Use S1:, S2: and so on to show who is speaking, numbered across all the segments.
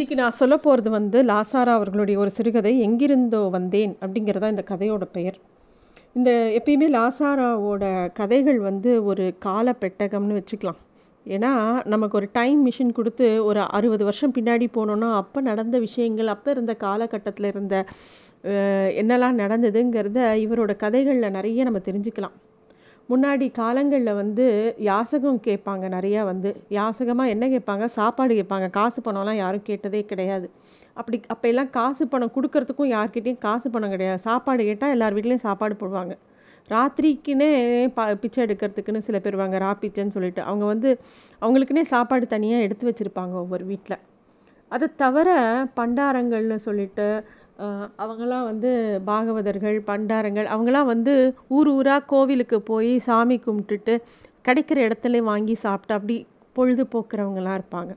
S1: இன்றைக்கி நான் சொல்ல போகிறது வந்து லாசாரா அவர்களுடைய ஒரு சிறுகதை எங்கிருந்தோ வந்தேன் அப்படிங்கிறதா இந்த கதையோட பெயர். இந்த எப்பயுமே லாசாராவோட கதைகள் வந்து ஒரு கால பெட்டகம்னு வச்சுக்கலாம். ஏன்னா நமக்கு ஒரு டைம் மிஷின் கொடுத்து ஒரு அறுபது வருஷம் பின்னாடி போனோன்னா அப்போ நடந்த விஷயங்கள் அப்போ இருந்த காலகட்டத்தில் இருந்த என்னெல்லாம் நடந்ததுங்கிறத இவரோட கதைகளில் நிறைய நம்ம தெரிஞ்சுக்கலாம். முன்னாடி காலங்களில் வந்து யாசகம் கேட்பாங்க நிறையா வந்து. யாசகமாக என்ன கேட்பாங்க? சாப்பாடு கேட்பாங்க. காசு பணம்லாம் யாரும் கேட்டதே கிடையாது. அப்படி அப்போ எல்லாம் காசு பணம் கொடுக்கறதுக்கும் யார்கிட்டயும் காசு பணம் கிடையாது. சாப்பாடு கேட்டால் எல்லார் வீட்லேயும் சாப்பாடு போடுவாங்க. ராத்திரிக்குன்னே ப பிச்சை எடுக்கிறதுக்குன்னு சில பேர் வாங்க ரா பிச்சைன்னு சொல்லிட்டு. அவங்க வந்து அவங்களுக்குன்னே சாப்பாடு தனியாக எடுத்து வச்சுருப்பாங்க ஒவ்வொரு வீட்டில் அதை தவிர பண்டாரங்கள்னு சொல்லிட்டு அவங்களாம் வந்து பாகவதர்கள் பண்டாரங்கள் அவங்களாம் வந்து ஊர் ஊராக கோவிலுக்கு போய் சாமி கும்பிட்டுட்டு கிடைக்கிற இடத்துல வாங்கி சாப்பிட்டு அப்படி பொழுதுபோக்குறவங்களாம் இருப்பாங்க.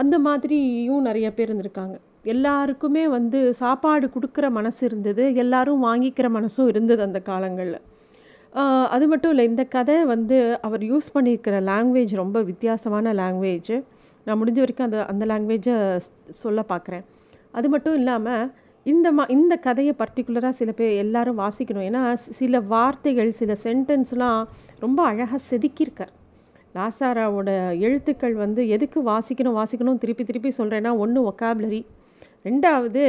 S1: அந்த மாதிரியும் நிறைய பேர் இருந்திருக்காங்க. எல்லாருக்குமே வந்து சாப்பாடு கொடுக்குற மனசு இருந்தது எல்லாரும் வாங்கிக்கிற மனசும் இருந்தது அந்த காலங்களில். அது மட்டும் இல்லை இந்த கதை வந்து அவர் யூஸ் பண்ணியிருக்கிற லாங்குவேஜ் ரொம்ப வித்தியாசமான லாங்குவேஜ் நான் முடிஞ்ச வரைக்கும் அந்த அந்த லாங்குவேஜை சொல்ல பார்க்குறேன். அது மட்டும் இல்லாமல் இந்த மா இந்த கதையை பர்டிகுலராக சில பேர் எல்லாரும் வாசிக்கணும். ஏன்னா சில வார்த்தைகள் சில சென்டென்ஸ்லாம் ரொம்ப அழகாக செதுக்கியிருக்கார் லாசாராவோட எழுத்துக்கள் வந்து எதுக்கு வாசிக்கணும் வாசிக்கணும் திருப்பி திருப்பி சொல்கிறேன்னா ஒன்று ஒக்காபுலரி ரெண்டாவது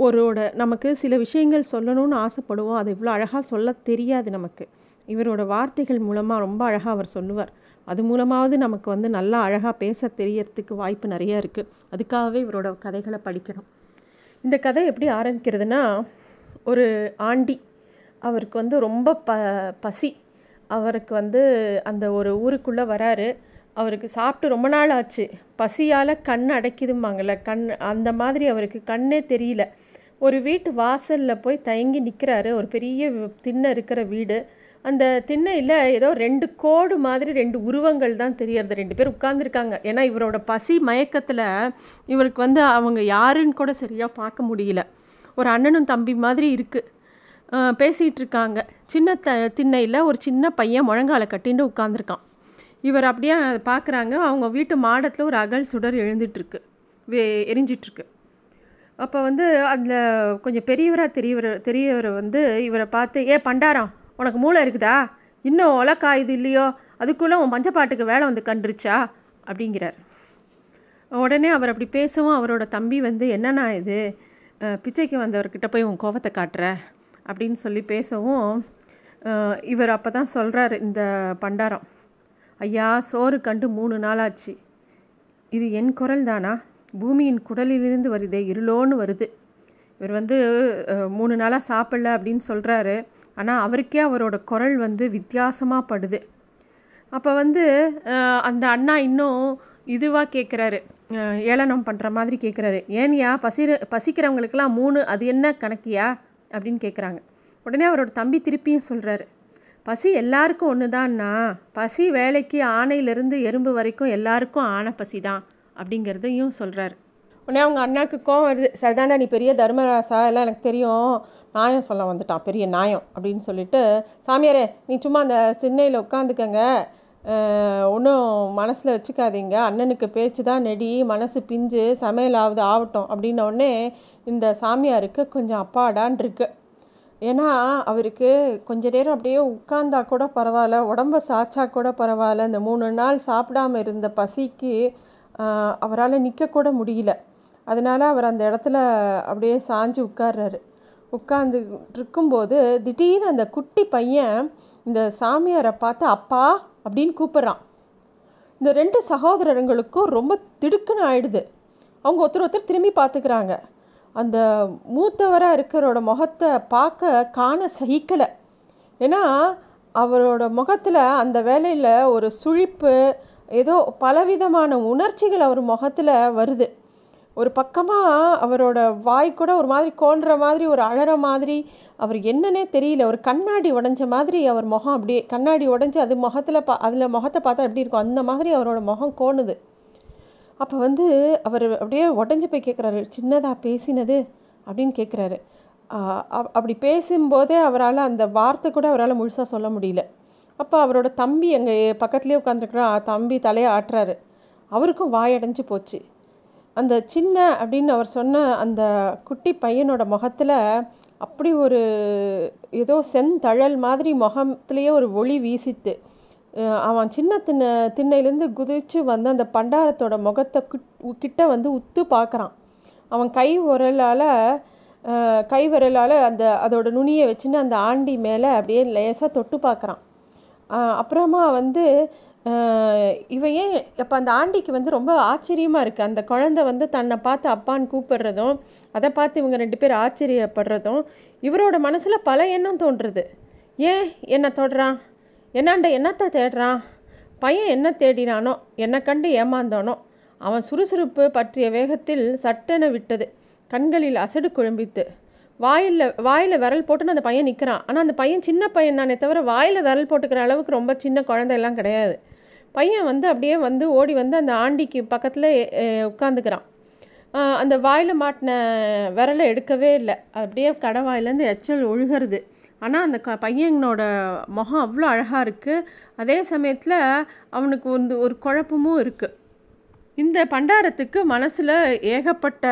S1: ஒருவோட நமக்கு சில விஷயங்கள் சொல்லணும்னு ஆசைப்படுவோம். அது இவ்வளோ அழகாக சொல்ல தெரியாது நமக்கு. இவரோட வார்த்தைகள் மூலமாக ரொம்ப அழகாக அவர் சொல்லுவார். அது மூலமாவது நமக்கு வந்து நல்லா அழகாக பேச தெரியறதுக்கு வாய்ப்பு நிறைய இருக்குது அதுக்காகவே இவரோட கதைகளை படிக்கணும். இந்த கதை எப்படி ஆரம்பிக்கிறதுனா ஒரு ஆண்டி அவருக்கு வந்து ரொம்ப ப பசி. அவருக்கு வந்து அந்த ஒரு ஊருக்குள்ளே வராரு. அவருக்கு சாப்பிட்டு ரொம்ப நாள் ஆச்சு. பசியால் கண் அடைக்குதும்பாங்கள்ல கண் அந்த மாதிரி அவருக்கு கண்ணே தெரியல. ஒரு வீட்டு வாசலில் போய் தயங்கி நிற்கிறாரு ஒரு பெரிய திண்ணை இருக்கிற வீடு. அந்த திண்ணையில் ஏதோ ரெண்டு கோடு மாதிரி ரெண்டு உருவங்கள் தான் தெரியறது. ரெண்டு பேர் உட்காந்துருக்காங்க ஏன்னா இவரோட பசி மயக்கத்தில் இவருக்கு வந்து அவங்க யாருன்னு கூட சரியாக பார்க்க முடியல. ஒரு அண்ணனும் தம்பி மாதிரி இருக்குது பேசிகிட்டு இருக்காங்க. சின்ன த திண்ணையில் ஒரு சின்ன பையன் முழங்கால கட்டின்னு உட்காந்துருக்கான் இவர் அப்படியே பார்க்குறாங்க. அவங்க வீட்டு மாடத்தில் ஒரு அகல் சுடர் எழுந்துட்டுருக்கு. வே எரிஞ்சிட்ருக்கு அப்போ வந்து அதில் கொஞ்சம் பெரியவராக தெரியவர் தெரியவர் வந்து இவரை பார்த்து ஏ பண்டாரம் உனக்கு மூளை இருக்குதா? இன்னும் ஒலை இது இல்லையோ? அதுக்குள்ளே உன் பஞ்சப்பாட்டுக்கு வேலை வந்து கண்டுருச்சா? அப்படிங்கிறார். உடனே அவர் அப்படி பேசவும் அவரோட தம்பி வந்து என்னண்ணா இது? பிச்சைக்கு வந்தவர்கிட்ட போய் உன் கோபத்தை காட்டுற? அப்படின்னு சொல்லி பேசவும் இவர் அப்போ தான் சொல்கிறாரு இந்த பண்டாரம். ஐயா சோறு கண்டு மூணு நாளாச்சு. இது என் குரல் தானா பூமியின் குடலிலிருந்து வருதே இருளோன்னு வருது. இவர் வந்து மூணு நாளாக சாப்பிடல அப்படின்னு சொல்கிறாரு ஆனால் அவருக்கே அவரோட குரல் வந்து வித்தியாசமாக படுது. அப்போ வந்து அந்த அண்ணா இன்னும் இதுவாக கேட்குறாரு ஏளனம் பண்ணுற மாதிரி கேட்குறாரு ஏன்யா பசி பசிக்கிறவங்களுக்கெல்லாம் மூணு அது என்ன கணக்கியா? அப்படின்னு கேட்குறாங்க உடனே அவரோட தம்பி திருப்பியும் சொல்கிறாரு பசி எல்லாருக்கும் ஒன்று தான்ண்ணா பசி வேலைக்கு ஆணையிலிருந்து எறும்பு வரைக்கும் எல்லாருக்கும் ஆனை பசி தான் அப்படிங்கிறதையும் சொல்கிறாரு உடனே அவங்க அண்ணாக்கு கோவம் வருது சரிதாண்டா நீ பெரிய தர்மராசா? எல்லாம் எனக்கு தெரியும். நாயம் சொல்ல வந்துட்டான் பெரிய நாயம் அப்படின்னு சொல்லிட்டு சாமியாரே நீ சும்மா அந்த சின்னையில் உட்காந்துக்கங்க. ஒன்றும் மனசில் வச்சுக்காதீங்க. அண்ணனுக்கு பேச்சு தான் நெடி மனசு பிஞ்சு சமையலாவது ஆகட்டும் அப்படின்னோடனே இந்த சாமியாருக்கு கொஞ்சம் அப்பாடான் இருக்கு ஏன்னா அவருக்கு கொஞ்ச நேரம் அப்படியே உட்கார்ந்தா கூட பரவாயில்ல உடம்ப சாச்சா கூட பரவாயில்ல. இந்த மூணு நாள் சாப்பிடாம இருந்த பசிக்கு அவரால் நிற்கக்கூட முடியல. அதனால அவர் அந்த இடத்துல அப்படியே சாஞ்சு உட்கார்றாரு. உட்கார்ந்து இருக்கும்போது திடீர்னு அந்த குட்டி பையன் இந்த சாமியாரை பார்த்து அப்பா அப்படின்னு கூப்பிட்றான். இந்த ரெண்டு சகோதரர்களுக்கும் ரொம்ப திடுக்குன்னு ஆயிடுது. அவங்க ஒருத்தர் ஒருத்தர் திரும்பி பார்த்துக்கிறாங்க. அந்த மூத்தவராக இருக்கிறோட முகத்தை பார்க்க காண சகிக்கலை. ஏன்னா அவரோட முகத்தில் அந்த வேலையில் ஒரு சுழிப்பு ஏதோ பலவிதமான உணர்ச்சிகள் அவர் முகத்தில் வருது. ஒரு பக்கமாக அவரோட வாய் கூட ஒரு மாதிரி கோன்ற மாதிரி ஒரு அழற மாதிரி அவர் என்னன்னே தெரியல. ஒரு கண்ணாடி உடஞ்ச மாதிரி அவர் முகம் அப்படியே கண்ணாடி உடஞ்சி அது முகத்தில் பா அதில் முகத்தை பார்த்தா எப்படி இருக்கும்? அந்த மாதிரி அவரோட முகம் கோணுது. அப்போ வந்து அவர் அப்படியே உடஞ்சி போய் கேட்குறாரு சின்னதாக பேசினது? அப்படின்னு கேட்குறாரு அப்படி பேசும்போதே அவரால் அந்த வார்த்தை கூட அவரால் முழுசாக சொல்ல முடியல. அப்போ அவரோட தம்பி எங்கள் பக்கத்துலேயே உட்காந்துருக்குறான் தம்பி தலையை ஆட்டுறாரு. அவருக்கும் வாயடைஞ்சு போச்சு. அந்த சின்ன அப்படின்னு அவர் சொன்ன அந்த குட்டி பையனோட முகத்தில் அப்படி ஒரு ஏதோ செந்தழல் மாதிரி முகத்துலேயே ஒரு ஒளி வீசித்து அவன் சின்ன தின்ன திண்ணையிலேருந்து குதிச்சு வந்து அந்த பண்டாரத்தோட முகத்தை கிட்ட வந்து உத்து பார்க்குறான். அவன் கை விரலால் கை விரலால் அந்த அதோட நுனியை வச்சுன்னு அந்த ஆண்டி மேலே அப்படியே லேசாக தொட்டு பார்க்குறான். அப்புறமா வந்து இவன் ஏன் இப்போ அந்த ஆண்டிக்கு வந்து ரொம்ப ஆச்சரியமாக இருக்குது அந்த குழந்தை வந்து தன்னை பார்த்து அப்பான்னு கூப்பிடுறதும் அதை பார்த்து இவங்க ரெண்டு பேர் ஆச்சரியப்படுறதும் இவரோட மனசில் பல எண்ணம் தோன்றுறது ஏன் என்ன தொடுறான்? என்னாண்ட என்னத்தை தேடுறான்? பையன் என்ன தேடினானோ என்னை கண்டு ஏமாந்தானோ அவன் சுறுசுறுப்பு பற்றிய வேகத்தில் சட்டென விட்டது. கண்களில் அசடு குழம்பித்து வாயில் வாயில் விரல் போட்டுன்னு அந்த பையன் நிற்கிறான் ஆனால் அந்த பையன் சின்ன பையன் தானே தவிர வாயில் விரல் போட்டுக்கிற அளவுக்கு ரொம்ப சின்ன குழந்தையெல்லாம் கிடையாது. பையன் வந்து அப்படியே வந்து ஓடி வந்து அந்த ஆண்டிக்கு பக்கத்தில் உட்காந்துக்கிறான் அந்த வாயில் மாட்டின விரலை எடுக்கவே இல்லை. அப்படியே கடவாயிலேருந்து எச்சல் ஒழுகிறது. ஆனால் அந்த க பையனோட முகம் அவ்வளோ அழகாக இருக்குது அதே சமயத்தில் அவனுக்கு வந்து ஒரு குழப்பமும் இருக்குது இந்த பண்டாரத்துக்கு மனசில் ஏகப்பட்ட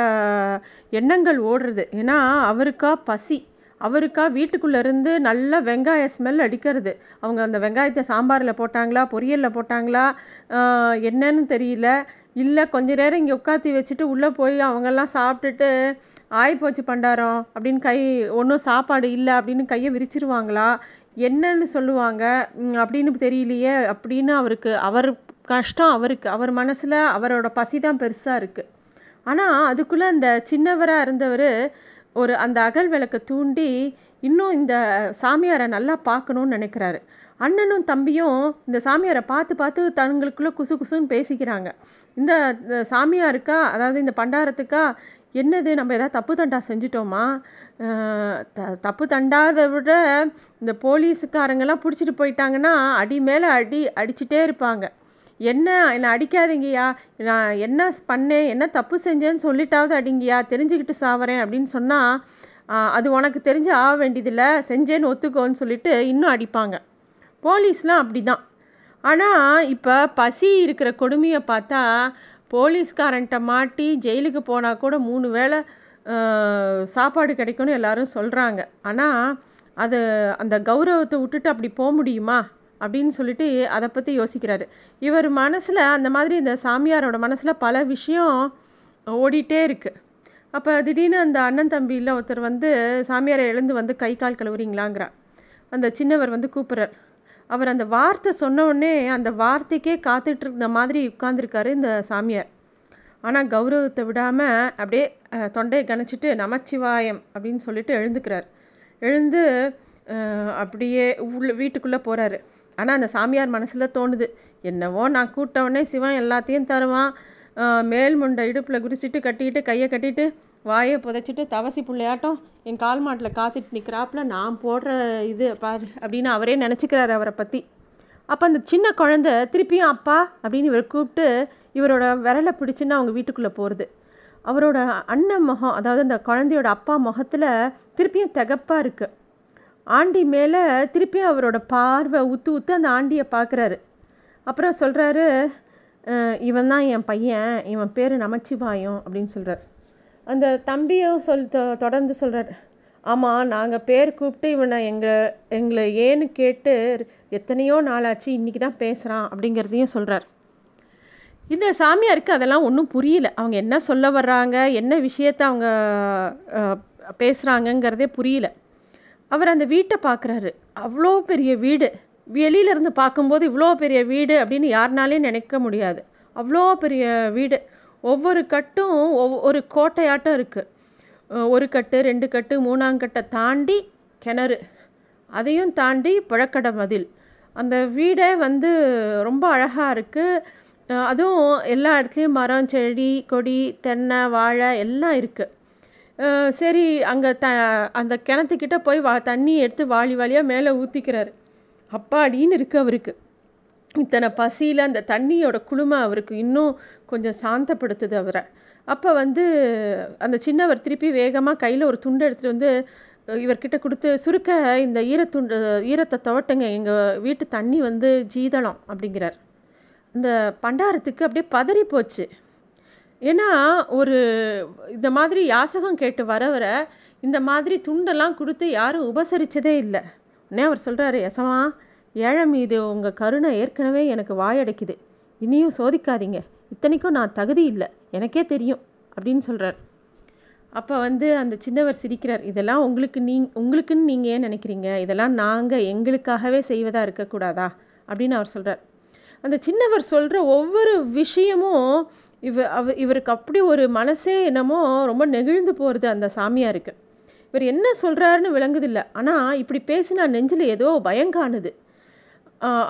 S1: எண்ணங்கள் ஓடுறது. ஏன்னா அவருக்கா பசி. அவருக்கா வீட்டுக்குள்ளே இருந்து நல்ல வெங்காய ஸ்மெல் அடிக்கிறது. அவங்க அந்த வெங்காயத்தை சாம்பாரில் போட்டாங்களா பொரியலில் போட்டாங்களா என்னன்னு தெரியல. இல்லை கொஞ்ச நேரம் இங்கே உட்காத்தி வச்சுட்டு உள்ளே போய் அவங்கெல்லாம் சாப்பிட்டுட்டு ஆயிப்போச்சு பண்டாரம் அப்படின்னு கை ஒன்றும் சாப்பாடு இல்லை அப்படின்னு கையை விரிச்சிருவாங்களா? என்னன்னு சொல்லுவாங்க. அப்படின்னு தெரியலையே அப்படின்னு அவருக்கு அவர் கஷ்டம் அவருக்கு. அவர் மனசில் அவரோட பசி தான் பெருசாக இருக்குது ஆனால் அதுக்குள்ளே அந்த சின்னவராக இருந்தவர் ஒரு அந்த அகல் விளக்கை தூண்டி இன்னும் இந்த சாமியாரை நல்லா பார்க்கணும்னு நினைக்கிறாரு. அண்ணனும் தம்பியும் இந்த சாமியாரை பார்த்து பார்த்து தங்களுக்குள்ளே குசு குசுன்னு பேசிக்கிறாங்க. இந்த சாமியாருக்கா அதாவது இந்த பண்டாரத்துக்கா என்னது? நம்ம ஏதாவது தப்பு தண்டா செஞ்சிட்டோமா? த தப்பு தண்டாத விட இந்த போலீஸுக்காரங்கெல்லாம் பிடிச்சிட்டு போயிட்டாங்கன்னா அடி மேலே அடி அடிச்சிட்டே இருப்பாங்க. என்ன என்னை அடிக்காதீங்கய்யா. நான் என்ன பண்ணேன் என்ன தப்பு செஞ்சேன்னு சொல்லிட்டாவது அடிங்கய்யா. தெரிஞ்சுக்கிட்டு சாவறேன் அப்படின்னு சொன்னால் அது உனக்கு தெரிஞ்சு ஆக வேண்டியதில்லை. செஞ்சேன்னு ஒத்துக்கோன்னு சொல்லிட்டு இன்னும் அடிப்பாங்க. போலீஸ்லாம் அப்படி தான் ஆனால் இப்போ பசி இருக்கிற கொடுமையை பார்த்தா போலீஸ்காரன்ட்ட மாட்டி ஜெயிலுக்கு போனால் கூட மூணு வேளை சாப்பாடு கிடைக்கும்னு எல்லாரும் சொல்கிறாங்க ஆனால் அது அந்த கௌரவத்தை விட்டுட்டு அப்படி போக முடியுமா? அப்படின்னு சொல்லிட்டு அதை பற்றி யோசிக்கிறாரு. இவர் மனசில் அந்த மாதிரி இந்த சாமியாரோட மனசில் பல விஷயம் ஓடிட்டே இருக்குது அப்போ திடீர்னு அந்த அண்ணன் தம்பியில் ஒருத்தர் வந்து சாமியாரை எழுந்து வந்து கை கால் கழுவுறீங்களாங்கிறார். அந்த சின்னவர் வந்து கூப்பிட்றார். அவர் அந்த வார்த்தை சொன்ன உடனே அந்த வார்த்தைக்கே காத்துட்டு இருந்த மாதிரி உட்காந்துருக்காரு இந்த சாமியார். ஆனால் கௌரவத்தை விடாமல் அப்படியே தொண்டையை கணிச்சிட்டு நமச்சிவாயம் அப்படின்னு சொல்லிட்டு எழுந்துக்கிறார். எழுந்து அப்படியே உள்ள வீட்டுக்குள்ளே போகிறாரு ஆனால் அந்த சாமியார் மனசில் தோணுது. என்னவோ நான் கூட்டவுடனே சிவன் எல்லாத்தையும் தருவான். மேல் முண்டை இடுப்பில் குடிச்சிட்டு கட்டிக்கிட்டு கையை கட்டிட்டு வாயை புதைச்சிட்டு தவசி பிள்ளையாட்டம் என் கால் மாட்டில் காத்துட்டு நிற்கிறாப்புல நான் போடுற இது பாரு அப்படின்னு அவரே நினச்சிக்கிறாரு அவரை பற்றி அப்போ அந்த சின்ன குழந்த திருப்பியும் அப்பா அப்படின்னு இவர் கூப்பிட்டு இவரோட விரலை பிடிச்சுன்னு அவங்க வீட்டுக்குள்ளே போகிறது அவரோட அண்ணன் முகம் அதாவது அந்த குழந்தையோட அப்பா முகத்தில் திருப்பியும் திகப்பாக இருக்குது ஆண்டி மேலே திருப்பியும் அவரோட பார்வை உத்து உத்து அந்த ஆண்டியை பார்க்குறாரு அப்புறம் சொல்கிறாரு இவன் தான் என் பையன் இவன் பேர் நமச்சிவாயம் அப்படின்னு சொல்கிறார் அந்த தம்பியும் சொல் தொ- தொடர்ந்து சொல்கிறார் ஆமாம் நாங்கள் பேர் கூப்பிட்டு இவனை எங்கள் எங்களை ஏன்னு கேட்டு எத்தனையோ நாளாச்சு இன்றைக்கி தான் பேசுகிறான் அப்படிங்கிறதையும் சொல்கிறார் இந்த சாமியாருக்கு அதெல்லாம் ஒன்றும் புரியல. அவங்க என்ன சொல்ல வர்றாங்க என்ன விஷயத்த அவங்க பேசுகிறாங்கங்கிறதே புரியல. அவர் அந்த வீட்டை பார்க்குறாரு. அவ்வளோ பெரிய வீடு. வெளியிலேருந்து பார்க்கும்போது இவ்வளோ பெரிய வீடு அப்படின்னு யாருனாலையும் நினைக்க முடியாது. அவ்வளோ பெரிய வீடு. ஒவ்வொரு கட்டும் ஒவ்வொரு ஒரு கோட்டையாட்டம் இருக்குது ஒரு கட்டு ரெண்டு கட்டு மூணாங்கட்டை தாண்டி கிணறு. அதையும் தாண்டி புழக்கடை மதில் அந்த வீடே வந்து ரொம்ப அழகாக இருக்குது அதுவும் எல்லா இடத்துலையும் மரம் செடி கொடி தென்னை வாழை எல்லாம் இருக்குது சரி அங்கே த அந்த கிணத்துக்கிட்ட போய் வா தண்ணி எடுத்து வாளி வாளியாக மேலே ஊற்றிக்கிறாரு அப்பாடின்னு இருக்குது அவருக்கு. இத்தனை பசியில் அந்த தண்ணியோட குளுமை அவருக்கு இன்னும் கொஞ்சம் சாந்தப்படுத்துது அவரை. அப்போ வந்து அந்த சின்னவர் திருப்பி வேகமாக கையில் ஒரு துண்டு எடுத்துகிட்டு வந்து இவர்கிட்ட கொடுத்து சுருக்க இந்த ஈரத்துண்டு ஈரத்தை துவட்டுங்க. எங்கள் வீட்டு தண்ணி வந்து ஜீதளம் அப்படிங்கிறார். இந்த பண்டாரத்துக்கு அப்படியே பதறி போச்சு. ஏன்னா ஒரு இந்த மாதிரி யாசகம் கேட்டு வர வர இந்த மாதிரி துண்டெல்லாம் கொடுத்து யாரும் உபசரித்ததே இல்லை. உடனே அவர் சொல்கிறாரு யசமா ஏழை மீது உங்கள் கருணை ஏற்கனவே எனக்கு வாயடைக்குது. இனியும் சோதிக்காதீங்க. இத்தனைக்கும் நான் தகுதி இல்லை. எனக்கே தெரியும். அப்படின்னு சொல்கிறார் அப்போ வந்து அந்த சின்னவர் சிரிக்கிறார் இதெல்லாம் உங்களுக்கு நீ உங்களுக்குன்னு நீங்கள் ஏன் நினைக்கிறீங்க? இதெல்லாம் நாங்கள் எங்களுக்காகவே செய்வதாக இருக்கக்கூடாதா? அப்படின்னு அவர் சொல்கிறார் அந்த சின்னவர் சொல்கிற ஒவ்வொரு விஷயமும் இவ அவ இவருக்கு அப்படி ஒரு மனசே என்னமோ ரொம்ப நெகிழ்ந்து போகிறது அந்த சாமியாருக்கு. இவர் என்ன சொல்கிறாருன்னு விளங்குதில்லை. ஆனால் இப்படி பேசினா நெஞ்சில் ஏதோ பயங்கானது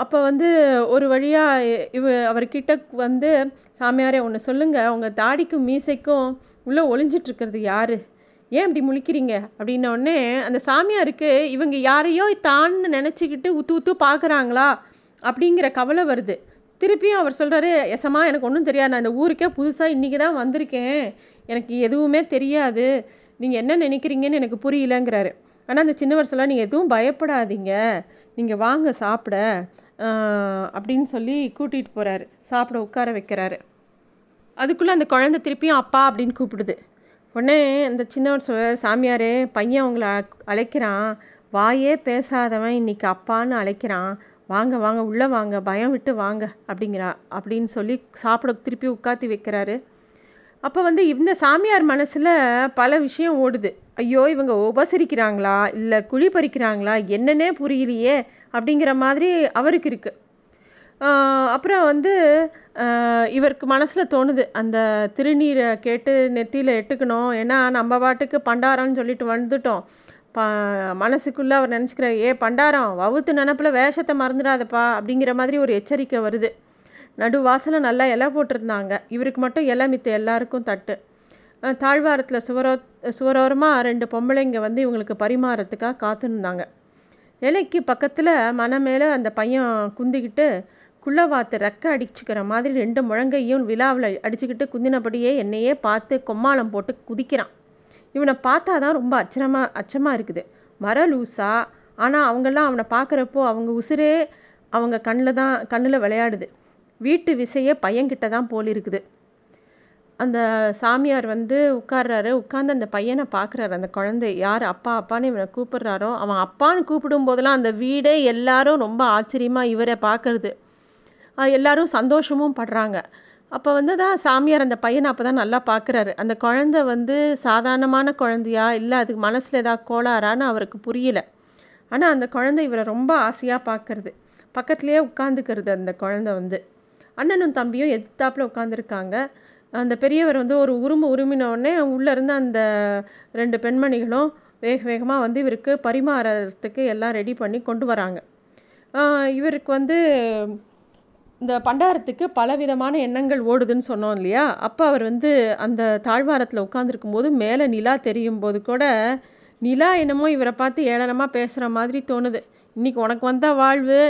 S1: அப்போ வந்து ஒரு வழியாக இவ அவர்கிட்ட வந்து சாமியாரே ஒன்று சொல்லுங்கள் உங்கள் தாடிக்கும் மீசைக்கும் உள்ளே ஒளிஞ்சிட்ருக்கிறது யார்? ஏன் இப்படி முழிக்கிறீங்க? அப்படின்னோடனே அந்த சாமியாருக்கு இவங்க யாரையோ தான்னு நினச்சிக்கிட்டு உத்து உத்து பார்க்குறாங்களா அப்படிங்கிற கவலை வருது. திருப்பியும் அவர் சொல்கிறாரு எசமா எனக்கு ஒன்றும் தெரியாது. நான் இந்த ஊருக்கே புதுசாக இன்றைக்கி தான் வந்திருக்கேன். எனக்கு எதுவுமே தெரியாது. நீங்கள் என்ன நினைக்கிறீங்கன்னு எனக்கு புரியலங்கிறாரு. ஆனால் அந்த சின்னவர் சொல்ல நீங்கள் எதுவும் பயப்படாதீங்க. நீங்கள் வாங்க சாப்பிட. அப்படின்னு சொல்லி கூட்டிகிட்டு போகிறாரு சாப்பிட உட்கார வைக்கிறாரு. அதுக்குள்ளே அந்த குழந்தை திருப்பியும் அப்பா அப்படின்னு கூப்பிடுது. உடனே அந்த சின்னவர் சொல்ல சாமியாரே பையன் அவங்கள அழைக்கிறான். வாயே பேசாதவன் இன்னைக்கு அப்பான்னு அழைக்கிறான். வாங்க வாங்க உள்ளே வாங்க பயம் விட்டு வாங்க அப்படிங்கிறா. அப்படின்னு சொல்லி சாப்பிட திருப்பி உட்காத்தி வைக்கிறாரு. அப்போ வந்து இந்த சாமியார் மனசில் பல விஷயம் ஓடுது. ஐயோ இவங்க உபசரிக்கிறாங்களா? இல்லை குழி பறிக்கிறாங்களா? என்னன்னே புரியலையே அப்படிங்கிற மாதிரி அவருக்கு இருக்குது அப்புறம் வந்து இவருக்கு மனசில் தோணுது. அந்த திருநீரை கேட்டு நெத்தியில் எட்டுக்கணும். ஏன்னா நம்ம பாட்டுக்கு பண்டாரம்னு சொல்லிட்டு வந்துட்டோம். ப மனசுக்குள்ளே அவர் நினச்சிக்கிறார் ஏ பண்டாரம் வவுத்து நினப்பில் வேஷத்தை மறந்துடாதப்பா அப்படிங்கிற மாதிரி ஒரு எச்சரிக்கை வருது. நடு வாசலை நல்லா இலை போட்டிருந்தாங்க. இவருக்கு மட்டும் இலை மித்த எல்லாருக்கும் தட்டு. தாழ்வாரத்தில் சுவரோ சுவரோரமாக ரெண்டு பொம்பளைங்க வந்து இவங்களுக்கு பரிமாறத்துக்காக காத்திருந்தாங்க இலைக்கு பக்கத்தில் மன மேலே அந்த பையன் குந்திக்கிட்டு குள்ளவாத்து ரெக்க அடிச்சுக்கிற மாதிரி ரெண்டு முழங்கையும் விழாவில் அடிச்சுக்கிட்டு குந்தினபடியே என்னையே பார்த்து கொம்மாளம் போட்டு குதிக்கிறான். இவனை பார்த்தா தான் ரொம்ப அச்சமாக அச்சமாக இருக்குது. மர லூசா ஆனால் அவங்கெல்லாம் அவனை பார்க்குறப்போ அவங்க உசுரே அவங்க கண்ணில் தான் கண்ணில் விளையாடுது. வீட்டு விசையே பையன்கிட்ட தான் போல் இருக்குது. அந்த சாமியார் வந்து உட்கார்றாரு. உட்காந்து அந்த பையனை பார்க்குறாரு. அந்த குழந்தை யார் அப்பா அப்பான்னு இவனை கூப்பிடுறாரோ அவன் அப்பான்னு கூப்பிடும் போதெல்லாம் அந்த வீடே எல்லாரும் ரொம்ப ஆச்சரியமாக இவரை பார்க்கறது. எல்லாரும் சந்தோஷமும் படுறாங்க. அப்போ வந்து தான் சாமியார் அந்த பையனை அப்போ தான் நல்லா பார்க்குறாரு அந்த குழந்த வந்து சாதாரணமான குழந்தையா? இல்லை அதுக்கு மனசில் ஏதாவது கோளாறான்னு அவருக்கு புரியல. ஆனால் அந்த குழந்தை இவரை ரொம்ப ஆசையாக பார்க்கறது பக்கத்துலேயே உட்காந்துக்கிறது அந்த குழந்த வந்து. அண்ணனும் தம்பியும் எதிர்த்தாப்பில் உட்காந்துருக்காங்க அந்த பெரியவர் வந்து ஒரு உரும்பு உருமினோடனே உள்ளேருந்து அந்த ரெண்டு பெண்மணிகளும் வேக வேகமாக வந்து இவருக்கு பரிமாறத்துக்கு எல்லாம் ரெடி பண்ணி கொண்டு வராங்க. இவருக்கு வந்து இந்த பண்டாரத்துக்கு பலவிதமான எண்ணங்கள் ஓடுதுன்னு சொன்னோம் இல்லையா? அப்போ அவர் வந்து அந்த தாழ்வாரத்தில் உட்காந்துருக்கும் போது மேலே நிலா தெரியும் போது கூட நிலா என்னமோ இவரை பார்த்து ஏளனமாக பேசுகிற மாதிரி தோணுது. இன்றைக்கி உனக்கு வந்த வாழ்வு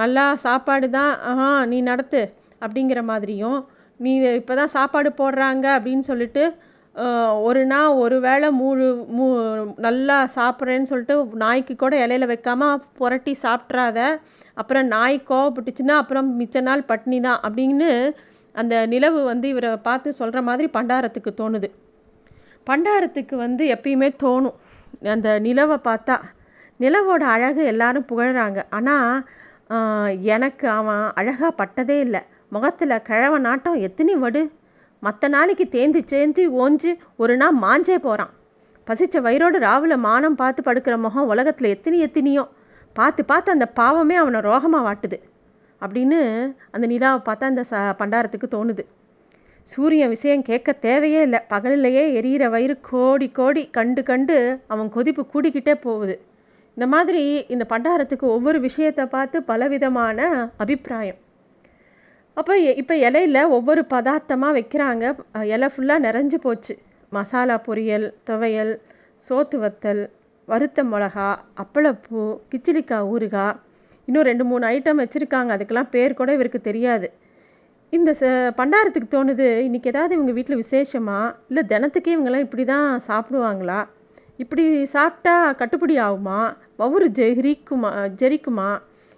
S1: நல்லா சாப்பாடு தான் ஆஹா நீ நடத்து அப்படிங்கிற மாதிரியும் நீ இப்போ தான் சாப்பாடு போடுறாங்க அப்படின்னு சொல்லிட்டு ஒரு நாள் ஒரு வேளை மூணு மூ நல்லா சாப்பிட்றேன்னு சொல்லிட்டு நாய்க்கு கூட இலையில வைக்காமல் புரட்டி சாப்பிட்றாத அப்புறம் நாய் கோவப்பட்டுச்சுன்னா அப்புறம் மிச்ச நாள் பட்னி தான் அப்படின்னு அந்த நிலவு வந்து இவரை பார்த்து சொல்கிற மாதிரி பண்டாரத்துக்கு தோணுது. பண்டாரத்துக்கு வந்து எப்பயுமே தோணும். அந்த நிலவை பார்த்தா நிலவோட அழகு எல்லாரும் புகழறாங்க. ஆனால் எனக்கு அவன் அழகாக பட்டதே இல்லை. முகத்தில் கிழவ நாட்டம் எத்தனை வடு? மற்ற நாளைக்கு தேந்தி சேர்ந்து ஓஞ்சி ஒரு நாள் மாஞ்சே போகிறான் பசிச்ச வயிறோடு ராவில் மானம் பார்த்து படுக்கிற முகம் உலகத்தில் எத்தனை எத்தனையோ? பார்த்து பார்த்து அந்த பாவமே அவனை ரோகமாக வாட்டுது. அப்படின்னு அந்த நிலாவை பார்த்தா அந்த ச பண்டாரத்துக்கு தோணுது. சூரியன் விஷயம் கேட்க தேவையே இல்லை. பகலிலேயே எரியிற வயிறு கோடி கோடி கண்டு கண்டு அவன் கொதிப்பு கூடிக்கிட்டே போகுது. இந்த மாதிரி இந்த பண்டாரத்துக்கு ஒவ்வொரு விஷயத்தை பார்த்து பலவிதமான அபிப்பிராயம். அப்போ இப்போ இலையில் ஒவ்வொரு பதார்த்தமாக வைக்கிறாங்க. இலை ஃபுல்லாக நிறைஞ்சு போச்சு. மசாலா பொரியல் துவையல் சோத்து வத்தல் வறுத்த மிளகா அப்பளப்பூ கிச்சிலிக்காய் ஊறுகாய் இன்னும் ரெண்டு மூணு ஐட்டம் வச்சுருக்காங்க. அதுக்கெல்லாம் பேர் கூட இவருக்கு தெரியாது. இந்த ச பண்டாரத்துக்கு தோணுது இன்றைக்கி ஏதாவது இவங்க வீட்டில் விசேஷமா? இல்லை தினத்துக்கே இவங்கெல்லாம் இப்படி தான் சாப்பிடுவாங்களா? இப்படி சாப்பிட்டா கட்டுப்படி ஆகுமா? ஒவ்வொரு ஜெரிக்குமா ஜெரிக்குமா?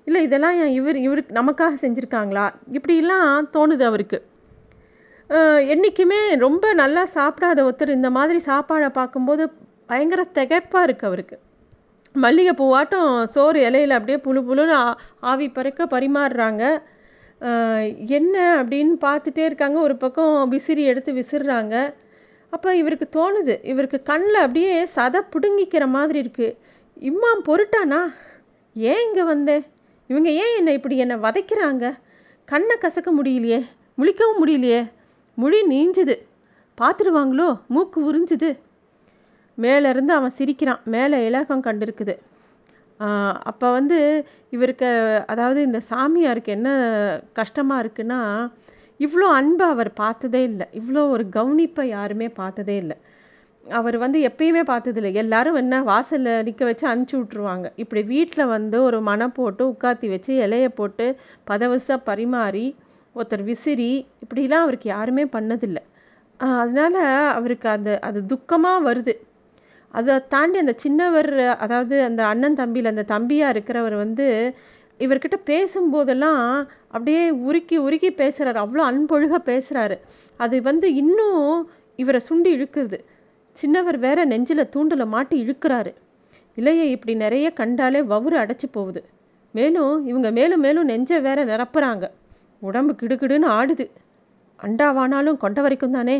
S1: இல்லை இதெல்லாம் இவர் இவருக்கு நமக்காக செஞ்சுருக்காங்களா? இப்படிலாம் தோணுது அவருக்கு. என்றைக்குமே ரொம்ப நல்லா சாப்பிடாத ஒருத்தர் இந்த மாதிரி சாப்பாடை பார்க்கும்போது பயங்கர திகைப்பாக இருக்குது அவருக்கு. மல்லிகைப்பூவாட்டம் சோறு இலையில் அப்படியே புழு புழுன்னு ஆவி பறக்க பரிமாறுறாங்க. என்ன அப்படின்னு பார்த்துட்டே இருக்காங்க. ஒரு பக்கம் விசிறி எடுத்து விசிறாங்க. அப்போ இவருக்கு தோணுது இவருக்கு கண்ணில் அப்படியே சதை பிடுங்கிக்கிற மாதிரி இருக்குது இம்மாம் பொருட்டானா? ஏன் இங்கே வந்தேன் இவங்க ஏன் என்னை இப்படி என்னை வதைக்கிறாங்க? கண்ணை கசக்க முடியலையே முழிக்கவும் முடியலையே. மொழி நீஞ்சுது. பார்த்துடுவாங்களோ? மூக்கு உறிஞ்சுது. மேலேருந்து அவன் சிரிக்கிறான். மேலே இலக்கம் கண்டிருக்குது. அப்போ வந்து இவருக்கு அதாவது இந்த சாமியாருக்கு என்ன கஷ்டமாக இருக்குன்னா இவ்வளோ அன்பை அவர் பார்த்ததே இல்லை. இவ்வளோ ஒரு கவனிப்பை யாருமே பார்த்ததே இல்லை. அவர் வந்து எப்பயுமே பார்த்ததில்ல எல்லாரும் என்ன வாசலில் நிற்க வச்சு அனுப்பிச்சி விட்ருவாங்க இப்படி வீட்டில் வந்து ஒரு மனை போட்டு உட்காத்தி வச்சு இலையை போட்டு பதவசாக பரிமாறி ஒருத்தர் விசிறி இப்படிலாம் அவருக்கு யாருமே பண்ணதில்லை. அதனால் அவருக்கு அந்த அது துக்கமாக வருது. அதை தாண்டி அந்த சின்னவர் அதாவது அந்த அண்ணன் தம்பியில் அந்த தம்பியாக இருக்கிறவர் வந்து இவர்கிட்ட பேசும்போதெல்லாம் அப்படியே உருக்கி உருக்கி பேசுகிறாரு அவ்வளோ அன்பொழுக பேசுகிறாரு அது வந்து இன்னும் இவரை சுண்டி இழுக்குது. சின்னவர் வேற நெஞ்சில் தூண்டில் மாட்டி இழுக்கிறாரு. இலையை இப்படி நிறைய கண்டாலே வவுறு அடைச்சி போகுது. மேலும் இவங்க மேலும் மேலும் நெஞ்சை வேற நிரப்புறாங்க. உடம்பு கிடுகிடுன்னு ஆடுது. அண்டாவானாலும் கொண்ட வரைக்கும் தானே?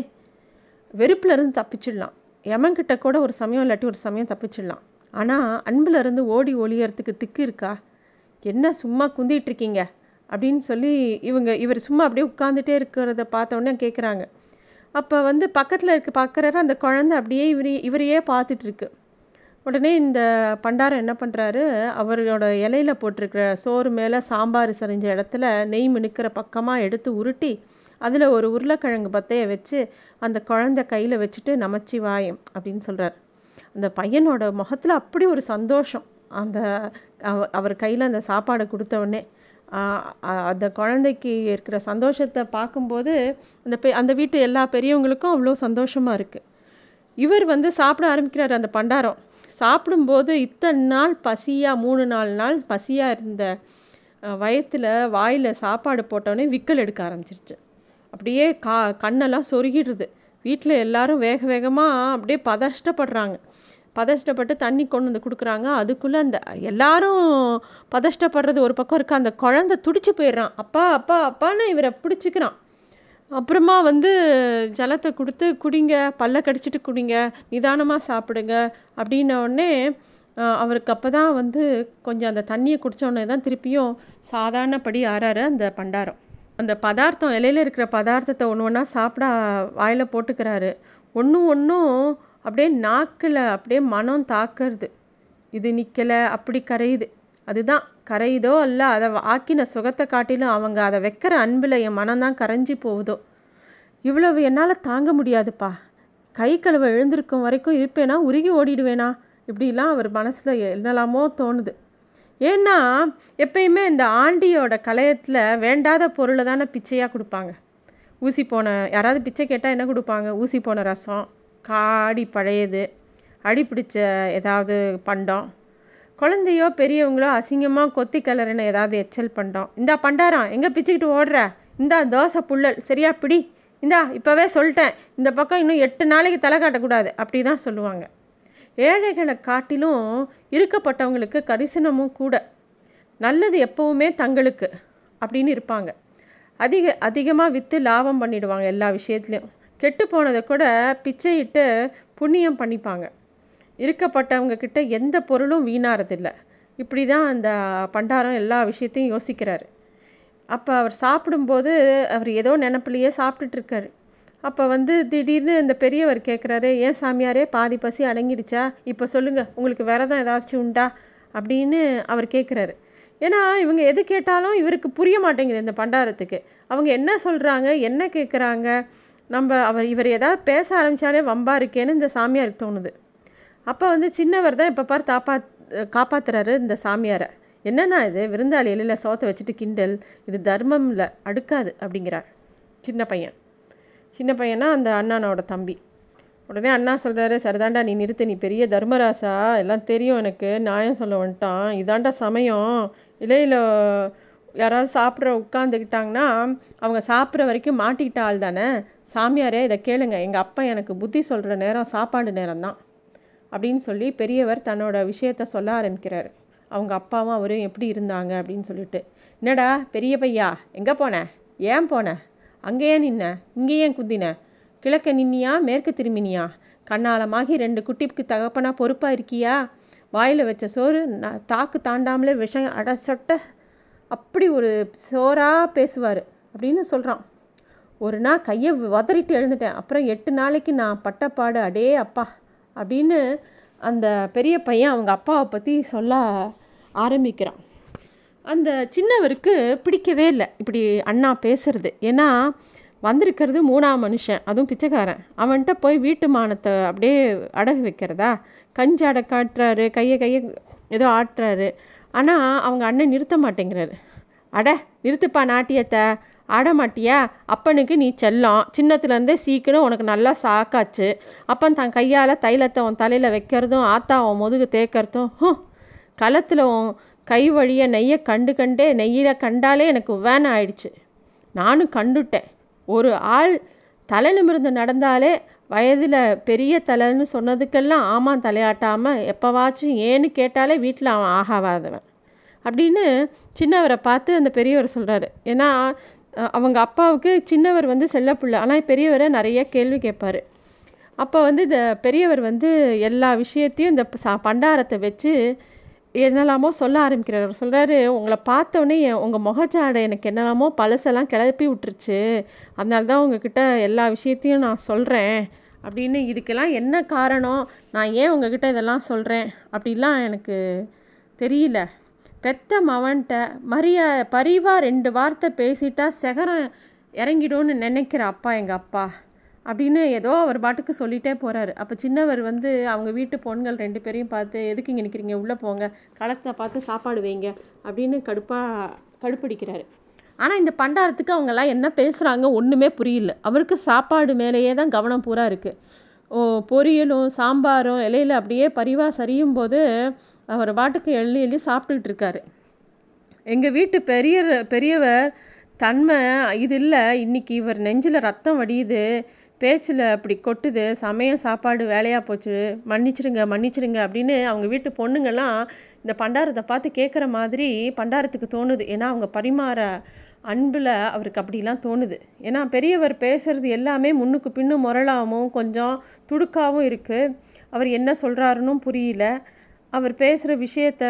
S1: வெறுப்பில் இருந்து தப்பிச்சிடலாம். யமன்கிட்ட கூட ஒரு சமயம் இல்லாட்டி ஒரு சமயம் தப்பிச்சிடலாம். ஆனால் அன்பில் இருந்து ஓடி ஒளியறதுக்கு திக்கு இருக்கா? என்ன சும்மா குந்திட்டு இருக்கீங்க? அப்படின்னு சொல்லி இவங்க இவர் சும்மா அப்படியே உட்காந்துட்டே இருக்கிறத பார்த்தோன்னே கேட்குறாங்க அப்போ வந்து பக்கத்தில் இருக்க பார்க்குறாரு அந்த குழந்தை அப்படியே இவரே இவரையே பார்த்துட்ருக்கு உடனே இந்த பண்டாரம் என்ன பண்ணுறாரு அவரோட இலையில போட்டிருக்கிற சோறு மேலே சாம்பார் சரிஞ்ச இடத்துல நெய் மினுக்கிற பக்கமாக எடுத்து உருட்டி அதில் ஒரு உருளைக்கிழங்கு பத்தையை வச்சு அந்த குழந்த கையில் வச்சுட்டு நமச்சி வாயம் அப்படின்னு சொல்கிறார் அந்த பையனோட முகத்தில் அப்படி ஒரு சந்தோஷம். அந்த அவர் கையில் அந்த சாப்பாடை கொடுத்தவுடனே அந்த குழந்தைக்கு இருக்கிற சந்தோஷத்தை பார்க்கும்போது அந்த பெ அந்த வீட்டு எல்லா பெரியவங்களுக்கும் அவ்வளோ சந்தோஷமாக இருக்குது இவர் வந்து சாப்பிட ஆரம்பிக்கிறார் அந்த பண்டாரம். சாப்பிடும்போது இத்தனை நாள் பசியாக மூணு நாலு நாள் பசியாக இருந்த வயத்தில் வாயில் சாப்பாடு போட்டோடனே விக்கல் எடுக்க ஆரம்பிச்சிருச்சு. அப்படியே கா கண்ணெல்லாம் சொருகிடுது. வீட்டில் எல்லாரும் வேக வேகமாக அப்படியே பதஷ்டப்படுறாங்க. பதஷ்டப்பட்டு தண்ணி கொண்டு வந்து கொடுக்குறாங்க. அதுக்குள்ளே அந்த எல்லாரும் பதஷ்டப்படுறது ஒரு பக்கம் இருக்குது அந்த குழந்த துடிச்சு போயிடுறான். அப்பா அப்பா அப்பான்னு இவரை பிடிச்சிக்கிறான். அப்புறமா வந்து ஜலத்தை கொடுத்து குடிங்க பல்ல கடிச்சிட்டு குடிங்க நிதானமாக சாப்பிடுங்க. அப்படின்ன உடனே அவருக்கு அப்போ தான் வந்து கொஞ்சம் அந்த தண்ணியை குடித்தோடனே தான் திருப்பியும் சாதாரணப்படி ஆறாரு அந்த பண்டாரம். அந்த பதார்த்தம் இலையில் இருக்கிற பதார்த்தத்தை ஒன்று ஒன்றா சாப்பிட வாயில் போட்டுக்கிறாரு. ஒன்று ஒன்றும் அப்படியே நாக்கில் அப்படியே மனம் தாக்குறது. இது நிற்கலை அப்படி கரையுது. அதுதான் கரையுதோ அல்ல அதை ஆக்கின சுகத்தை காட்டிலும் அவங்க அதை வைக்கிற அன்பில் என் மனம்தான் கரைஞ்சி போகுதோ? இவ்வளவு என்னால் தாங்க முடியாதுப்பா. கை கழுவை எழுந்திருக்கும் வரைக்கும் இருப்பேனா? உருகி ஓடிடுவேனா? இப்படிலாம் அவர் மனசில் என்னெல்லாமோ தோணுது. ஏன்னா எப்பயுமே இந்த ஆண்டியோட கலையத்தில் வேண்டாத பொருளை தானே பிச்சையாக கொடுப்பாங்க. ஊசி போன யாராவது பிச்சை கேட்டால் என்ன கொடுப்பாங்க? ஊசி போன ரசம் காடி பழையது அடி பிடிச்ச ஏதாவது பண்டம். குழந்தையோ பெரியவங்களோ அசிங்கமாக கொத்தி கலருன்னு ஏதாவது எச்சல் பண்டம். இந்தா பண்டாரம் எங்கே பிச்சுக்கிட்டு ஓடுற? இந்தா தோசை புள்ளல் சரியா பிடி. இந்தா இப்போவே சொல்லிட்டேன். இந்த பக்கம் இன்னும் எட்டு நாளைக்கு தலை காட்டக்கூடாது. அப்படி தான் சொல்லுவாங்க. ஏழைகளை காட்டிலும் இருக்கப்பட்டவங்களுக்கு கரிசனமும் கூட. நல்லது எப்பவுமே தங்களுக்கு அப்படின்னு இருப்பாங்க. அதிக அதிகமாக விற்று லாபம் பண்ணிடுவாங்க எல்லா விஷயத்துலையும். கெட்டு போனதை கூட பிச்சையிட்டு புண்ணியம் பண்ணிப்பாங்க. இருக்கப்பட்டவங்க கிட்ட எந்த பொருளும் வீணாறதில்லை. இப்படி தான் அந்த பண்டாரம் எல்லா விஷயத்தையும் யோசிக்கிறாரு. அப்போ அவர் சாப்பிடும்போது அவர் ஏதோ நினப்பிலேயே சாப்பிட்டுட்ருக்காரு அப்போ வந்து திடீர்னு இந்த பெரியவர் கேட்குறாரு ஏன் சாமியாரே பாதி பசி அடங்கிடுச்சா? இப்போ சொல்லுங்கள் உங்களுக்கு விரதம் ஏதாச்சும் உண்டா? அப்படின்னு அவர் கேட்குறாரு ஏன்னா இவங்க எது கேட்டாலும் இவருக்கு புரிய மாட்டேங்குது இந்த பண்டாரத்துக்கு. அவங்க என்ன சொல்கிறாங்க என்ன கேட்குறாங்க நம்ம அவர் இவர் ஏதாவது பேச ஆரம்பித்தாலே வம்பா இருக்கேன்னு இந்த சாமியாருக்கு தோணுது. அப்போ வந்து சின்னவர் தான் இப்போ பார் தாப்பா காப்பாற்றுறாரு இந்த சாமியாரை. என்னென்னா இது? விருந்தாளி எழில சோத்தை வச்சுட்டு கிண்டல். இது தர்மம் இல்லை அடுக்காது அப்படிங்கிறார் சின்ன பையன். சின்ன பையனா அந்த அண்ணானோட தம்பி. உடனே அண்ணா சொல்கிறாரு சரிதாண்டா நீ நிறுத்து நீ பெரிய தர்மராசா? எல்லாம் தெரியும் எனக்கு. நியாயம் சொல்ல வந்துட்டான்? இதாண்டா சமயம். இலையில் யாராவது சாப்பிட்ற உட்காந்துக்கிட்டாங்கன்னா அவங்க சாப்பிட்ற வரைக்கும் மாட்டிக்கிட்ட ஆள் தானே? சாமியாரே இதை கேளுங்க. எங்கள் அப்பா எனக்கு புத்தி சொல்கிற நேரம் சாப்பாடு நேரம் தான் அப்படின்னு சொல்லி பெரியவர் தன்னோட விஷயத்த சொல்ல ஆரம்பிக்கிறார். அவங்க அப்பாவும் அவரும் எப்படி இருந்தாங்க அப்படின்னு சொல்லிட்டு. என்னடா பெரிய பையா? எங்கே போன? ஏன் போன? அங்கேயே நின்ன இங்கேயே குந்தின. கிழக்க நின்னியா மேற்கு திரும்பினியா? கண்ணாலமாகி ரெண்டு குட்டிக்கு தகப்பனா பொறுப்பாக இருக்கியா? வாயில் வச்ச சோறு தாக்கு தாண்டாமலே விஷம் அடசொட்ட அப்படி ஒரு சோறாக பேசுவார் அப்படின்னு சொல்கிறான் ஒரு நாள் கையை வதறிட்டு எழுந்துட்டேன். அப்புறம் எட்டு நாளைக்கு நான் பட்டப்பாடு அடே அப்பா அப்படின்னு அந்த பெரிய பையன் அவங்க அப்பாவை பற்றி சொல்ல ஆரம்பிக்கிறான். அந்த சின்னவருக்கு பிடிக்கவே இல்லை. இப்படி அண்ணா பேசுறது. ஏன்னா வந்திருக்கிறது மூணாம் மனுஷன். அதுவும் பிச்சைக்காரன். அவன்கிட்ட போய் வீட்டு மானத்தை அப்படியே அடகு வைக்கிறதா? கஞ்சி அடை காட்டுறாரு. கையை கையை ஏதோ ஆட்டுறாரு. ஆனால் அவங்க அண்ணன் நிறுத்த மாட்டேங்கிறாரு. அட நிறுத்துப்பா நாட்டியத்தை. ஆட மாட்டியா? அப்பனுக்கு நீ செல்லம். சின்னத்துலேருந்தே சீக்கிரம் உனக்கு நல்லா சாக்காச்சு. அப்பன் தன் கையால் தைலத்தை உன் தலையில் வைக்கிறதும் ஆத்தா உன் முதுகு தேக்கிறதும் களத்தில் உன் கை வழிய நெய்யை கண்டு கண்டே நெய்யில் கண்டாலே எனக்கு வேன் ஆயிடுச்சு. நானும் கண்டுட்டேன். ஒரு ஆள் தலை நிமிர்ந்து நடந்தாலே வயதில் பெரிய தலைன்னு சொன்னதுக்கெல்லாம் ஆமாம் தலையாட்டாமல் எப்போவாச்சும் ஏன்னு கேட்டாலே வீட்டில் அவன் ஆகாவாதவன் அப்படின்னு சின்னவரை பார்த்து அந்த பெரியவர் சொல்கிறாரு ஏன்னா அவங்க அப்பாவுக்கு சின்னவர் வந்து செல்லப்பிள்ளை ஆனால் பெரியவரை நிறைய கேள்வி கேட்பார். அப்போ வந்து இந்த பெரியவர் வந்து எல்லா விஷயத்தையும் இந்த சா பண்டாரத்தை வச்சு என்னெல்லாமோ சொல்ல ஆரம்பிக்கிறார். சொல்கிறாரு உங்களை பார்த்தோன்னே உங்கள் முகச்சாடை எனக்கு என்னெல்லாமோ பழசெல்லாம் கிளப்பி விட்டுருச்சு. அதனால தான் உங்ககிட்ட எல்லா விஷயத்தையும் நான் சொல்கிறேன் அப்படின்னு இதுக்கெல்லாம் என்ன காரணம்? நான் ஏன் உங்ககிட்ட இதெல்லாம் சொல்கிறேன் அப்படிலாம் எனக்கு தெரியல. பெத்த மவன்கிட்ட மரியா பரிவாக ரெண்டு வார்த்தை பேசிட்டா செகரம் இறங்கிடும்னு நினைக்கிற அப்பா எங்கள் அப்பா. அப்படின்னு ஏதோ அவர் பாட்டுக்கு சொல்லிகிட்டே போகிறாரு அப்போ சின்னவர் வந்து அவங்க வீட்டு பொண்கள் ரெண்டு பேரையும் பார்த்து எதுக்கு இங்கே நிற்கிறீங்க உள்ளே போங்க. களத்தை பார்த்து சாப்பாடு வைங்க. அப்படின்னு கடுப்பாக கடுப்பிடிக்கிறாரு. ஆனால் இந்த பண்டாரத்துக்கு அவங்கெல்லாம் என்ன பேசுகிறாங்க ஒன்றுமே புரியல. அவருக்கு சாப்பாடு மேலேயே தான் கவனம் பூரா இருக்குது ஓ பொரியலும் சாம்பாரும் இலையில் அப்படியே பரிவாக சரியும் போது அவர் பாட்டுக்கு எள்ளி எள்ளி சாப்பிட்டுக்கிட்டு இருக்காரு. எங்கள் வீட்டு பெரிய பெரியவர் தன்மை இது இல்லை. இன்றைக்கி இவர் நெஞ்சில் ரத்தம் வடியுது. பேச்சில் அப்படி கொட்டுது சமயம் சாப்பாடு வேலையாக போச்சு மன்னிச்சிடுங்க மன்னிச்சிடுங்க அப்படின்னு அவங்க வீட்டு பொண்ணுங்கள்லாம் இந்த பண்டாரத்தை பார்த்து கேட்குற மாதிரி பண்டாரத்துக்கு தோணுது. ஏன்னா அவங்க பரிமாற அன்பில் அவருக்கு அப்படிலாம் தோணுது. ஏன்னா பெரியவர் பேசுகிறது எல்லாமே முன்னுக்கு பின்னும் முரளாகவும் கொஞ்சம் துடுக்காகவும் இருக்குது அவர் என்ன சொல்கிறாருன்னு புரியல. அவர் பேசுகிற விஷயத்த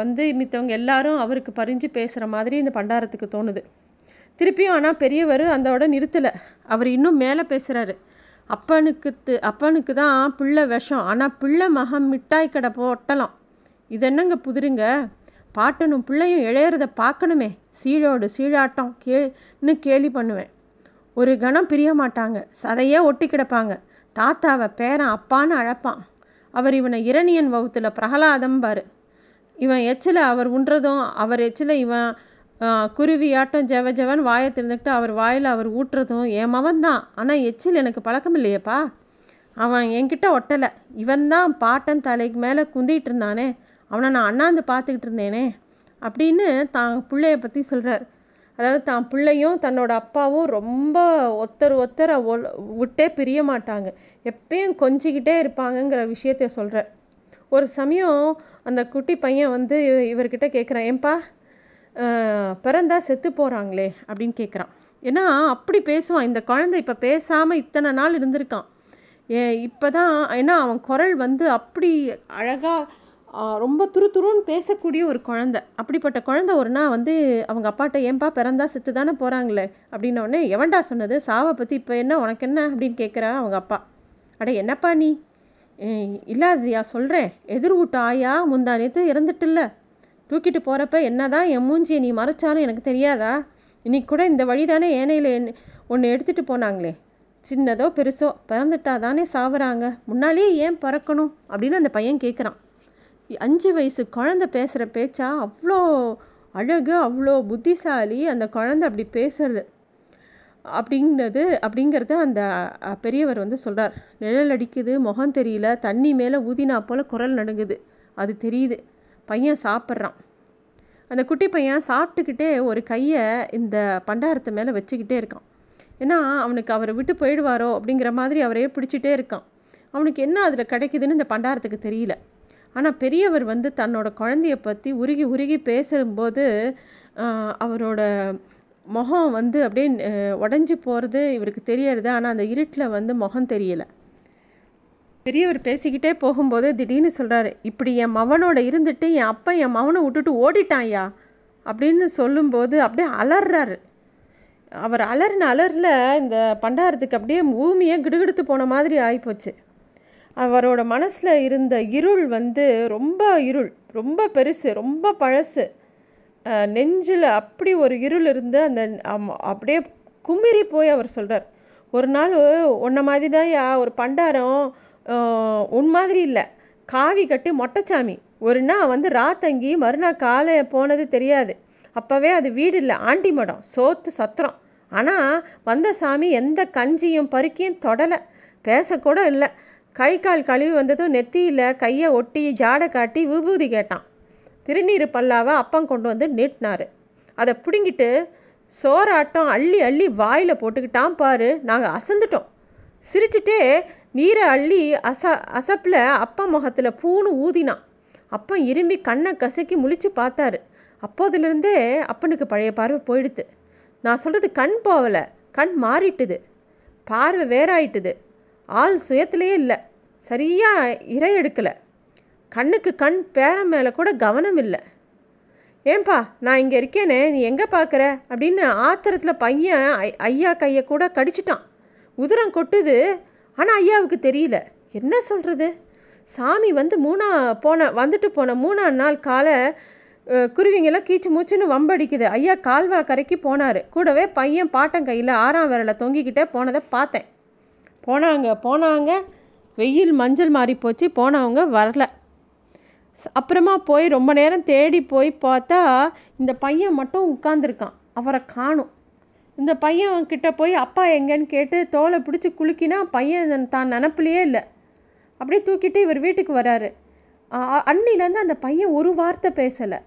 S1: வந்து மித்தவங்க எல்லாரும் அவருக்கு பறிஞ்சு பேசுகிற மாதிரி இந்த பண்டாரத்துக்கு தோணுது. திருப்பியும் ஆனால் பெரியவர் அந்தோட நிறுத்தலை. அவர் இன்னும் மேலே பேசுகிறாரு அப்பனுக்கு அப்பனுக்கு தான் பிள்ளை விஷம். ஆனால் பிள்ளை மகம் மிட்டாய் கடை போட்டலாம். இது என்னங்க புதிருங்க? பாட்டனும் பிள்ளையும் இழையிறத பார்க்கணுமே சீழோடு சீழாட்டம் கேன்னு கேலி பண்ணுவேன். ஒரு கணம் பிரிய மாட்டாங்க. சதையே ஒட்டி கிடப்பாங்க. தாத்தாவை பேரன் அப்பான்னு அழைப்பான். அவர் இவனை இரணியன் வகுத்தில் பிரகலாதம் பாரு இவன் எச்சில் அவர் உண்றதும் அவர் எச்சில் இவன் குருவியாட்டம் ஜெவ ஜெவன் வாயை திறந்துக்கிட்டு அவர் வாயில் அவர் ஊட்டுறதும் என் மவன் தான் ஆனால் எச்சில் எனக்கு பழக்கம் இல்லையேப்பா. அவன் என்கிட்ட ஒட்டலை. இவன் தான் பாட்டன் தலைக்கு மேலே குந்திகிட்டு இருந்தானே. அவனை நான் அண்ணாந்து பார்த்துக்கிட்டு இருந்தேனே. அப்படின்னு தான் பிள்ளைய பற்றி சொல்கிறார் அதாவது தான் பிள்ளையும் தன்னோட அப்பாவும் ரொம்ப ஒத்தர் ஒத்தரை விட்டே பிரிய மாட்டாங்க. எப்பயும் கொஞ்சிக்கிட்டே இருப்பாங்கங்கிற விஷயத்த சொல்கிறார் ஒரு சமயம் அந்த குட்டி பையன் வந்து இவர்கிட்ட கேட்குறான் ஏன்பா பிறந்தா செத்து போகிறாங்களே அப்படின்னு கேட்குறான் ஏன்னா அப்படி பேசுவான். இந்த குழந்தை இப்போ பேசாமல் இத்தனை நாள் இருந்திருக்கான். ஏ இப்போ தான் ஏன்னா அவன் குரல் வந்து அப்படி அழகாக ரொம்ப துரு துருன்னு பேசக்கூடிய ஒரு குழந்தை. அப்படிப்பட்ட குழந்தை ஒரு நாள் வந்து அவங்க அப்பாட்ட ஏன்பா பிறந்தா செத்து தானே போகிறாங்களே அப்படின்னோடனே எவன்டா சொன்னது? சாவை பற்றி இப்போ என்ன உனக்கு என்ன? அப்படின்னு கேட்குறா அவங்க அப்பா. அட என்னப்பா நீ? இல்லாதயா சொல்கிறேன் எதிர் வீட்டு ஆயா முந்தா நேற்று இறந்துட்டில்ல. தூக்கிட்டு போகிறப்ப என்ன தான் என் மூஞ்சியை நீ மறைச்சாலும் எனக்கு தெரியாதா? இன்னைக்கு கூட இந்த வழி தானே ஏனையில் ஒன்று எடுத்துகிட்டு போனாங்களே. சின்னதோ பெருசோ பிறந்துட்டா தானே சாவுறாங்க. முன்னாலேயே ஏன் பிறக்கணும்? அப்படின்னு அந்த பையன் கேட்குறான் அஞ்சு வயசு குழந்த பேசுகிற பேச்சா அவ்வளோ அழகு அவ்வளோ புத்திசாலி அந்த குழந்த அப்படி பேசுறது. அப்படிங்கிறது அப்படிங்கிறத அந்த பெரியவர் வந்து சொல்கிறார் நிழல் அடிக்குது முகம் தெரியல தண்ணி மேலே ஊதினா போல் குரல் நடுங்குது. அது தெரியுது. பையன் சாப்பிட்றான். அந்த குட்டி பையன் சாப்பிட்டுக்கிட்டே ஒரு கையை இந்த பண்டாரத்து மேலே வச்சுக்கிட்டே இருக்கான். ஏன்னா அவனுக்கு அவரை விட்டு போயிடுவாரோ அப்படிங்கிற மாதிரி அவரையே பிடிச்சிட்டே இருக்கான். அவனுக்கு என்ன அதில் கிடைக்குதுன்னு இந்த பண்டாரத்துக்கு தெரியல. ஆனால் பெரியவர் வந்து தன்னோட குழந்தைய பற்றி உருகி உருகி பேசும்போது அவரோட முகம் வந்து அப்படியே உடஞ்சி போகிறது இவருக்கு தெரியறது. ஆனால் அந்த இருட்டில் வந்து முகம் தெரியலை. பெரியவர் பேசிக்கிட்டே போகும்போது திடீர்னு சொல்கிறாரு இப்படி என் மவனோட இருந்துட்டு என் அப்பா என் மவனை விட்டுட்டு ஓடிட்டான்யா அப்படின்னு சொல்லும்போது அப்படியே அலறாரு. அவர் அலறின அலறில் இந்த பண்டாரத்துக்கு அப்படியே பூமியை கிடுகிடுத்து போன மாதிரி ஆகிப்போச்சு அவரோட மனசில் இருந்த இருள் வந்து ரொம்ப இருள் ரொம்ப பெருசு ரொம்ப பழசு. நெஞ்சில் அப்படி ஒரு இருள் இருந்து அந்த அப்படியே குமிரி போய் அவர் சொல்கிறார் ஒரு நாள் உன்ன மாதிரி தான் யா ஒரு பண்டாரம் உன் மாதிரி இல்லை. காவி கட்டி மொட்டைச்சாமி. ஒரு நாள் வந்து ராத்தங்கி மறுநாள் காலை போனது தெரியாது. அப்போவே அது வீடு இல்லை. ஆண்டி மடம். சோத்து சத்திரம். ஆனால் வந்த சாமி எந்த கஞ்சியும் பருக்கியும் தொடலை. பேசக்கூட இல்லை. கை கால் கழுவி வந்ததும் நெத்தியில் கையை ஒட்டி ஜாடை காட்டி விபூதி கேட்டான். திருநீர் பல்லாவை அப்பம் கொண்டு வந்து நீட்டினார். அதை பிடுங்கிட்டு சோறாட்டம் அள்ளி அள்ளி வாயில் போட்டுக்கிட்டான் பாரு. நாங்கள் அசந்துட்டோம். சிரிச்சுட்டே நீரை அள்ளி அச அசப்பில் அப்பா முகத்தில் பூணு ஊதினான் அப்பன் இரும்பி கண்ணை கசக்கி முழிச்சு பார்த்தாரு. அப்போதுலேருந்தே அப்பனுக்கு பழைய பார்வை போயிடுது நான் சொல்கிறது கண் போகலை கண் மாறிட்டுது. பார்வை வேறாயிட்டுது. ஆள் சுயத்திலே இல்லை சரியாக இறை எடுக்கலை. கண்ணுக்கு கண் பேரம் மேலே கூட கவனம் இல்லை. ஏன்பா நான் இங்கே இருக்கேனே நீ எங்கே பார்க்குற? அப்படின்னு ஆத்திரத்தில் பையன் ஐயா கையை கூட கடிச்சிட்டான். உதிரம் கொட்டுது ஆனால் ஐயாவுக்கு தெரியல. என்ன சொல்கிறது சாமி வந்து மூணா போன வந்துட்டு போன மூணாம் நாள் காலை குருவிங்கெல்லாம் கீச்சு மூச்சுன்னு வம்படிக்குது. ஐயா கால்வா கரைக்கு போனார். கூடவே பையன் பாட்டம் கையில் ஆறாம் விரலை தொங்கிக்கிட்டே போனதை பார்த்தேன். போனாங்க போனாங்க. வெயில் மஞ்சள் மாறி போச்சு. போனவங்க வரல. அப்புறமா போய் ரொம்ப நேரம் தேடி போய் பார்த்தா இந்த பையன் மட்டும் உட்காந்துருக்கான் அவரை காணும். இந்த பையன் கிட்ட போய் அப்பா எங்கன்னு கேட்டு தோலை பிடிச்சி குலுக்கினா பையன் தான் நினப்பிலையே இல்லை. அப்படியே தூக்கிட்டு இவர் வீட்டுக்கு வராரு. அன்னிலேருந்து அந்த பையன் ஒரு வார்த்தை பேசலை.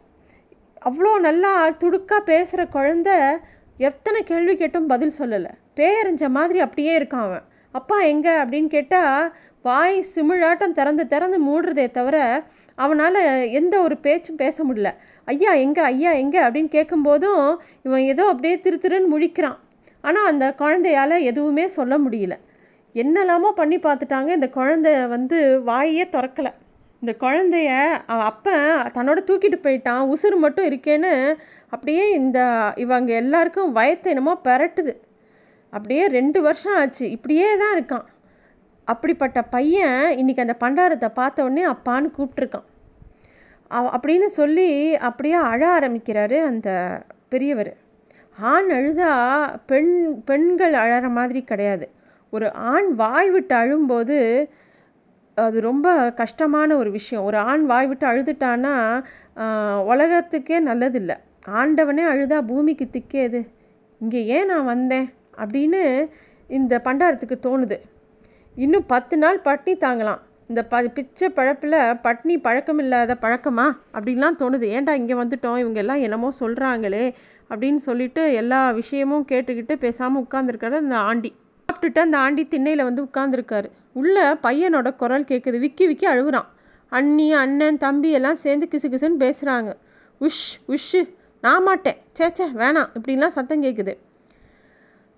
S1: அவ்வளோ நல்லா துடுக்காக பேசுகிற குழந்த எத்தனை கேள்வி கேட்டும் பதில் சொல்லலை. பேரஞ்ச மாதிரி அப்படியே இருக்கான் அவன். அப்பா எங்கே? அப்படின்னு கேட்டால் வாய் சிமிழாட்டம் திறந்து திறந்து மூடுறதே தவிர அவனால் எந்த ஒரு பேச்சும் பேச முடியல. ஐயா எங்கே ஐயா எங்கே அப்படின்னு கேட்கும்போதும் இவன் ஏதோ அப்படியே திரு திருன்னு முழிக்கிறான். ஆனால் அந்த குழந்தையால் எதுவுமே சொல்ல முடியல. என்னெல்லாமோ பண்ணி பார்த்துட்டாங்க. இந்த குழந்தைய வந்து வாயே திறக்கலை. இந்த குழந்தைய அப்போ தன்னோட தூக்கிட்டு போயிட்டான். உசுறு மட்டும் இருக்கேன்னு அப்படியே இந்த இவங்க எல்லாருக்கும் வயத்தை என்னமோ பெரட்டுது. அப்படியே ரெண்டு வருஷம் ஆச்சு. இப்படியே தான் இருக்கான். அப்படிப்பட்ட பையன் இன்றைக்கி அந்த பண்டாரத்தை பார்த்த உடனே அப்பான்னு கூப்பிட்ருக்கான் அப்படின்னு சொல்லி அப்படியே அழ ஆரம்பிக்கிறாரு அந்த பெரியவர். ஆண் அழுதா பெண் பெண்கள் அழற மாதிரி கிடையாது. ஒரு ஆண் வாய் விட்டு அழும்போது அது ரொம்ப கஷ்டமான ஒரு விஷயம். ஒரு ஆண் வாய் விட்டு அழுதுட்டான்னா உலகத்துக்கே நல்லதில்லை. ஆண்டவனே அழுதா பூமிக்கு திக்கேது இங்கே ஏன் நான் வந்தேன்? அப்படின்னு இந்த பண்டாரத்துக்கு தோணுது. இன்னும் பத்து நாள் பட்னி தாங்கலாம். இந்த ப பிச்சை பழப்பில் பட்னி பழக்கம் இல்லாத பழக்கமா? அப்படின்லாம் தோணுது. ஏன்டா இங்கே வந்துட்டோம்? இவங்க எல்லாம் என்னமோ சொல்கிறாங்களே அப்படின்னு சொல்லிட்டு எல்லா விஷயமும் கேட்டுக்கிட்டு பேசாமல் உட்காந்துருக்காரு அந்த ஆண்டி. சாப்பிட்டுட்டு அந்த ஆண்டி திண்ணையில் வந்து உட்காந்துருக்காரு உள்ள பையனோட குரல் கேட்குது விக்கி விக்கி அழுகுறான் அண்ணி அண்ணன் தம்பி எல்லாம் சேர்ந்து கிசு கிசுன்னு பேசுகிறாங்க உஷ் உஷ்ஷு நான் மாட்டேன். சேச்சே வேணாம். இப்படின்லாம் சத்தம் கேட்குது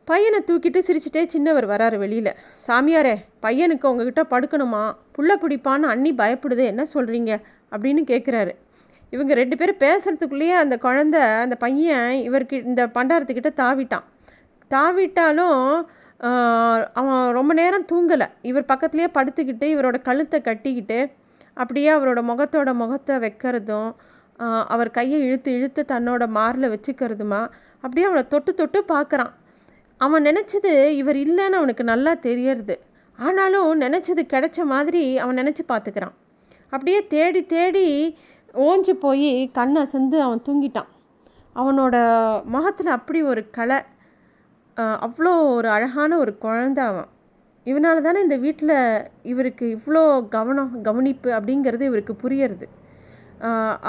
S1: பையனை தூக்கிட்டு சிரிச்சிட்டே சின்னவர் வராரு வெளியில். சாமியாரே பையனுக்கு உங்ககிட்ட படுக்கணுமா? புள்ள பிடிப்பான்னு அண்ணி பயப்படுது. என்ன சொல்கிறீங்க அப்படின்னு கேட்குறாரு இவங்க ரெண்டு பேரும் பேசுகிறதுக்குள்ளேயே அந்த குழந்த அந்த பையன் இவருக்கு இந்த பண்டாரத்துக்கிட்ட தாவிட்டான். தாவிட்டாலும் அவன் ரொம்ப நேரம் தூங்கலை. இவர் பக்கத்துலேயே படுத்துக்கிட்டு இவரோட கழுத்தை கட்டிக்கிட்டு அப்படியே அவரோட முகத்தோட முகத்தை வைக்கிறதும் அவர் கையை இழுத்து இழுத்து தன்னோட மாரில் வச்சுக்கிறதுமா அப்படியே அவனை தொட்டு தொட்டு பார்க்குறான் அவன் நினச்சது இவர் இல்லைன்னு அவனுக்கு நல்லா தெரியறது. ஆனாலும் நினச்சது கிடைச்ச மாதிரி அவன் நினச்சி பார்த்துக்கிறான் அப்படியே தேடி தேடி ஓஞ்சு போய் கண் அசந்து அவன் தூங்கிட்டான். அவனோட முகத்தில் அப்படி ஒரு கலை அவ்வளோ ஒரு அழகான ஒரு குழந்த அவன். இவனால தானே இந்த வீட்டில் இவருக்கு இவ்வளோ கவனம் கவனிப்பு அப்படிங்கிறது இவருக்கு புரியறது.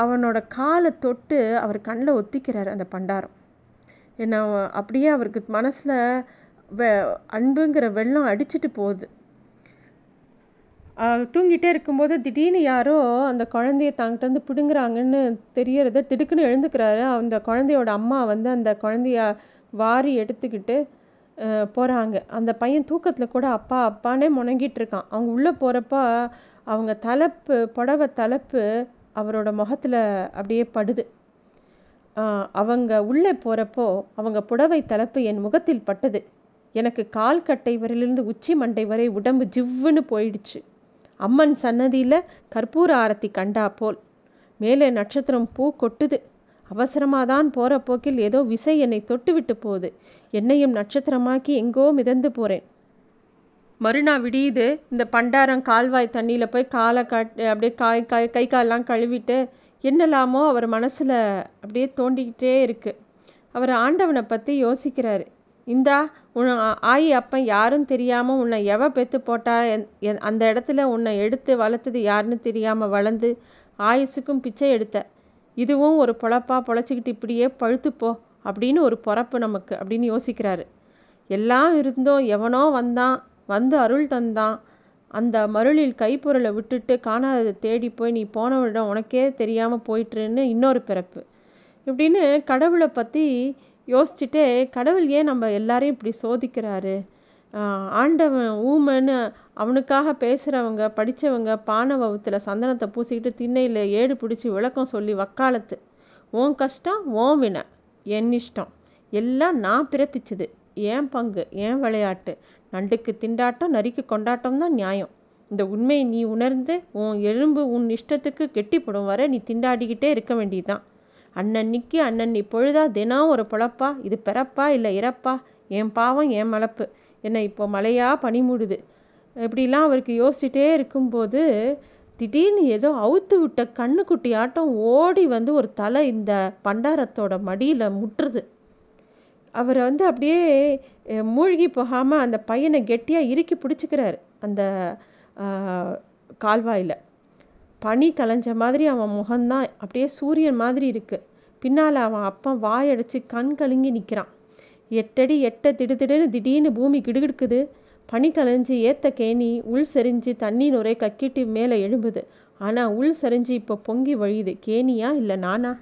S1: அவனோட காலை தொட்டு அவர் கண்ணில் ஒத்திக்கிறார் அந்த பண்டாரம். என்ன அப்படியே அவருக்கு மனசில் வெ அன்புங்கிற வெள்ளம் அடிச்சிட்டு போகுது. தூங்கிட்டே இருக்கும்போது திடீர்னு யாரோ அந்த குழந்தைய தாங்கிட்ட வந்து பிடுங்குறாங்கன்னு தெரியறத திடுக்குன்னு எழுந்துக்கிறாரு. அந்த குழந்தையோட அம்மா வந்து அந்த குழந்தைய வாரி எடுத்துக்கிட்டு போகிறாங்க அந்த பையன் தூக்கத்தில் கூட அப்பா அப்பானே முணங்கிட்டு இருக்கான். அவங்க உள்ளே போகிறப்ப அவங்க தலைப்பு புடவை தலைப்பு அவரோட முகத்தில் அப்படியே படுது. அவங்க உள்ளே போகிறப்போ அவங்க புடவை தலைப்பு என் முகத்தில் பட்டது. எனக்கு கால் கட்டை வரையிலிருந்து உச்சி மண்டை வரை உடம்பு ஜிவ்வுன்னு போயிடுச்சு. அம்மன் சன்னதியில் கற்பூர ஆரத்தி கண்டா போல். மேலே நட்சத்திரம் பூ கொட்டுது. அவசரமாக தான் போகிற போக்கில் ஏதோ விசை என்னை தொட்டு விட்டு போகுது. என்னையும் நட்சத்திரமாக்கி எங்கோ மிதந்து போகிறேன் மறுநாள் விடியுது. இந்த பண்டாரம் கால்வாய் தண்ணியில் போய் காலை காட்டு அப்படியே காய் காய் கை காலெலாம் கழுவிட்டு என்னலாமோ அவர் மனசில் அப்படியே தோண்டிக்கிட்டே இருக்குது அவர் ஆண்டவனை பற்றி யோசிக்கிறாரு. இந்தா உன் ஆயி அப்பன் யாரும் தெரியாமல் உன்னை எவ பெற்று போட்டா அந்த இடத்துல உன்னை எடுத்து வளர்த்தது யாருன்னு தெரியாமல் வளர்ந்து ஆயுசுக்கும் பிச்சை எடுத்த. இதுவும் ஒரு பொழப்பா பொழைச்சிக்கிட்டு இப்படியே பழுத்துப்போ அப்படின்னு ஒரு பொறப்பு நமக்கு அப்படின்னு யோசிக்கிறாரு. எல்லாம் இருந்தோம் எவனோ வந்தான் வந்து அருள் தந்தான். அந்த மருளில் கைப்பொருளை விட்டுட்டு காணாததை தேடி போய் நீ போனவரிடம் உனக்கே தெரியாமல் போயிட்டுருன்னு இன்னொரு பிறப்பு. இப்படின்னு கடவுளை பற்றி யோசிச்சுட்டே கடவுள் ஏன் நம்ம எல்லாரையும் இப்படி சோதிக்கிறாரு? ஆண்டவன் ஊமன்னு அவனுக்காக பேசுகிறவங்க படித்தவங்க பானை வகுத்தில் சந்தனத்தை பூசிக்கிட்டு திண்ணையில் ஏடு பிடிச்சி விளக்கம் சொல்லி வக்காலத்து. ஓன் கஷ்டம் ஓன் வினை. என் இஷ்டம். எல்லாம் நான் பிறப்பிச்சது. ஏன் பங்கு ஏன் விளையாட்டு? நண்டுக்கு திண்டாட்டம் நரிக்கு கொண்டாட்டம் தான் நியாயம். இந்த உண்மையை நீ உணர்ந்து உன் எலும்பு உன் இஷ்டத்துக்கு கெட்டிப்படும் வரை நீ திண்டாடிக்கிட்டே இருக்க வேண்டியதுதான். அன்னன்னைக்கு அன்னன்னி பொழுதா தினம் ஒரு பொழப்பா? இது பிறப்பா இல்லை இறப்பா? என் பாவம் என் மலப்பு. என்னை இப்போ மழையாக பனி மூடுது இப்படிலாம் அவருக்கு யோசிச்சுட்டே இருக்கும்போது திடீர்னு ஏதோ அவுத்து விட்ட கண்ணுக்குட்டி ஆட்டம் ஓடி வந்து ஒரு தலை இந்த பண்டாரத்தோட மடியில் முட்டுறது. அவரை வந்து அப்படியே மூழ்கி போகாமல் அந்த பையனை கெட்டியாக இறுக்கி பிடிச்சிக்கிறாரு அந்த கால்வாயில். பனி கலைஞ்ச மாதிரி அவன் முகம்தான் அப்படியே சூரியன் மாதிரி இருக்குது பின்னால் அவன் அப்பன் வாயடைச்சு கண் கலுங்கி நிற்கிறான் எட்டடி எட்ட திடுதிடுன்னு திடீர்னு பூமி கிடுகிடுக்குது. பனி கலைஞ்சு ஏத்த கேணி உள் செறிஞ்சு தண்ணி நுரை கக்கிட்டு மேலே எழும்புது. ஆனால் உள் சரிஞ்சு இப்போ பொங்கி வழியுது. கேணியா இல்லை நானா?